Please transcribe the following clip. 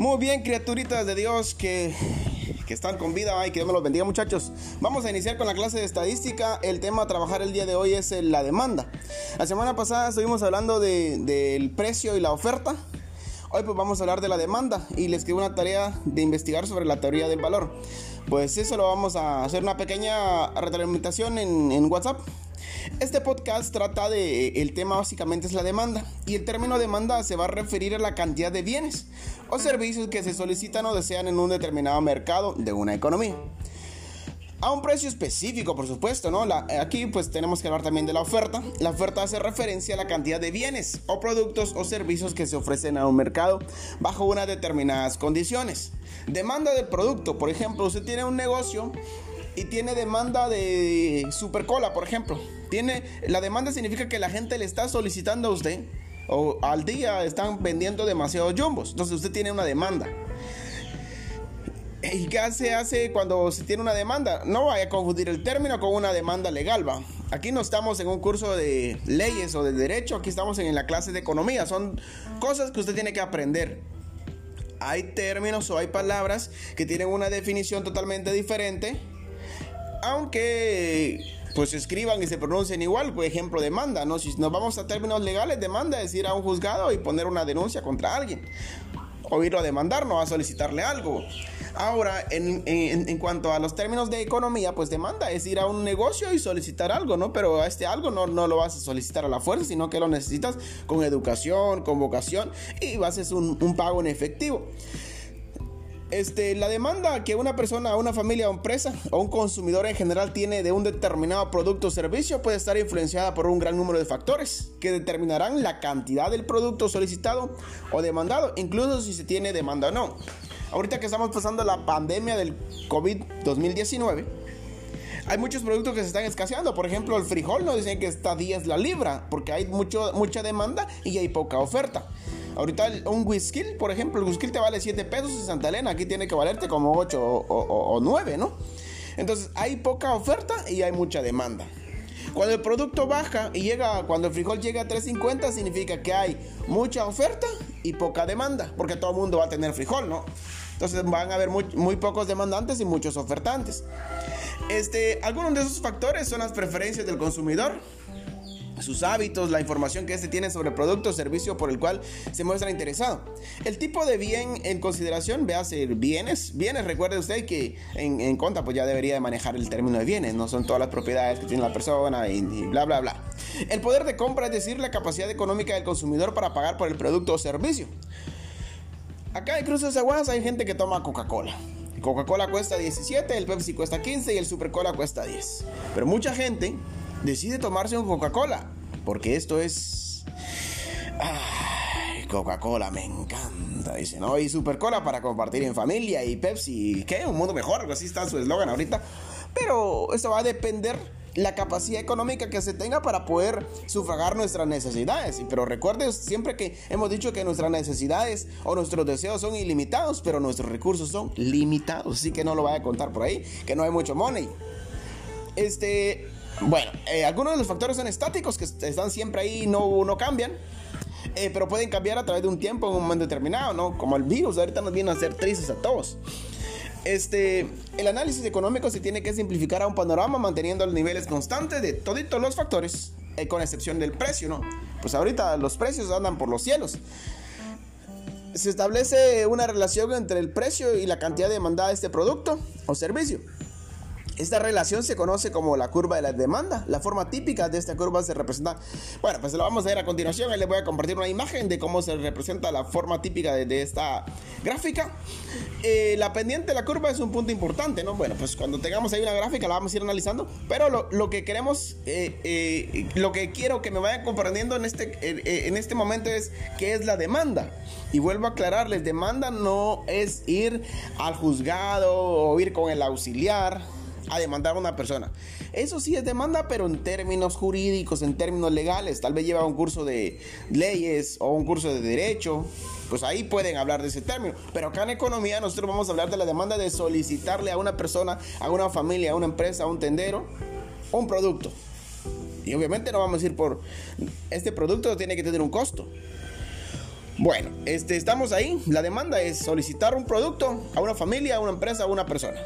Muy bien, criaturitas de Dios que, que están con vida. y que Dios me los bendiga, muchachos. Vamos a iniciar con la clase de estadística. El tema a trabajar el día de hoy es la demanda. La semana pasada estuvimos hablando del precio y la oferta. Hoy pues vamos a hablar de la demanda y les escribo una tarea de investigar sobre la teoría del valor. Pues eso lo vamos a hacer una pequeña retroalimentación en, en WhatsApp. Este podcast trata de, el tema básicamente es la demanda y el término demanda se va a referir a la cantidad de bienes o servicios que se solicitan o desean en un determinado mercado de una economía. A un precio específico, por supuesto, ¿no? aquí pues tenemos que hablar también de la oferta. La oferta hace referencia a la cantidad de bienes o productos o servicios que se ofrecen a un mercado bajo unas determinadas condiciones. Demanda del producto, por ejemplo, usted tiene un negocio y tiene demanda de super cola, por ejemplo. Tiene, la demanda significa que la gente le está solicitando a usted o al día están vendiendo demasiados jumbos. Entonces usted tiene una demanda. ¿Y qué se hace cuando se tiene una demanda? No vaya a confundir el término con una demanda legal. Aquí no estamos en un curso de leyes o de derecho, aquí estamos en la clase de economía. Son cosas que usted tiene que aprender. Hay términos o hay palabras que tienen una definición totalmente diferente aunque pues escriban y se pronuncien igual, por ejemplo, demanda, ¿no? Si nos vamos a términos legales, demanda es ir a un juzgado y poner una denuncia contra alguien. O irlo a demandar, no a solicitarle algo. Ahora, en, cuanto a los términos de economía, pues demanda es ir a un negocio y solicitar algo, ¿no? Pero este algo no, no lo vas a solicitar a la fuerza, sino que lo necesitas con educación, con vocación y vas a un pago en efectivo. Este, la demanda que una persona, una familia o empresa o un consumidor en general tiene de un determinado producto o servicio puede estar influenciada por un gran número de factores que determinarán la cantidad del producto solicitado o demandado, incluso si se tiene demanda o no. Ahorita que estamos pasando la pandemia del COVID-2019, hay muchos productos que se están escaseando. Por ejemplo, el frijol nos dicen que está 10 la libra porque hay mucho, mucha demanda y hay poca oferta. Ahorita un whisky, por ejemplo, el whisky te vale 7 pesos en Santa Elena, aquí tiene que valerte como 8 o, 9, ¿no? Entonces hay poca oferta y hay mucha demanda. Cuando el producto baja y llega, cuando el frijol llega a 3.50, significa que hay mucha oferta y poca demanda, porque todo el mundo va a tener frijol, ¿no? Entonces van a haber muy, muy, pocos demandantes y muchos ofertantes. Este, algunos de esos factores son las preferencias del consumidor, sus hábitos, la información que éste tiene sobre producto o servicio por el cual se muestra interesado. El tipo de bien en consideración, véase bienes. Bienes, recuerde usted que en, en conta pues ya debería de manejar el término de bienes, no son todas las propiedades que tiene la persona y, y bla, bla, bla. El poder de compra, es decir, la capacidad económica del consumidor para pagar por el producto o servicio. Acá en Cruces Aguas hay gente que toma Coca-Cola. Coca-Cola cuesta 17, el Pepsi cuesta 15 y el Super Cola cuesta 10. Pero mucha gente decide tomarse un Coca-Cola. Porque esto es... Coca-Cola me encanta. Dice, ¿no? Y Super Cola para compartir en familia. Y Pepsi, ¿qué? Un mundo mejor. Así está su eslogan ahorita. Pero eso va a depender la capacidad económica que se tenga para poder sufragar nuestras necesidades. Pero recuerde siempre que hemos dicho que nuestras necesidades o nuestros deseos son ilimitados, pero nuestros recursos son limitados. Así que no lo vaya a contar por ahí, que no hay mucho money. Este, bueno, eh, algunos de los factores son estáticos, que están siempre ahí no, no cambian. Eh, pero pueden cambiar a través de un tiempo en un momento determinado, ¿no? Como el virus, ahorita nos viene a hacer tristes a todos. Este, el análisis económico se tiene que simplificar a un panorama manteniendo los niveles constantes de todos los factores, eh, con excepción del precio, ¿no? Pues ahorita los precios andan por los cielos. Se establece una relación entre el precio y la cantidad demandada de este producto o servicio. Esta relación se conoce como la curva de la demanda. La forma típica de esta curva se representa. Bueno, pues lo vamos a ver a continuación. Ahí les voy a compartir una imagen de cómo se representa la forma típica de, esta gráfica. Eh, la pendiente de la curva es un punto importante, ¿no? Bueno, pues cuando tengamos ahí una gráfica la vamos a ir analizando. Pero lo, que queremos, eh, eh, lo que quiero que me vayan comprendiendo en este, en este momento es qué es la demanda. Y vuelvo a aclararles: demanda no es ir al juzgado o ir con el auxiliar a demandar a una persona. Eso sí es demanda, pero en términos jurídicos, en términos legales. Tal vez lleva un curso de leyes o un curso de derecho. Pues ahí pueden hablar de ese término. Pero acá en economía nosotros vamos a hablar de la demanda de solicitarle a una persona, a una familia, a una empresa, a un tendero, un producto. Y obviamente no vamos a ir por... Este producto tiene que tener un costo. Bueno, este, estamos ahí. La demanda es solicitar un producto a una familia, a una empresa, a una persona.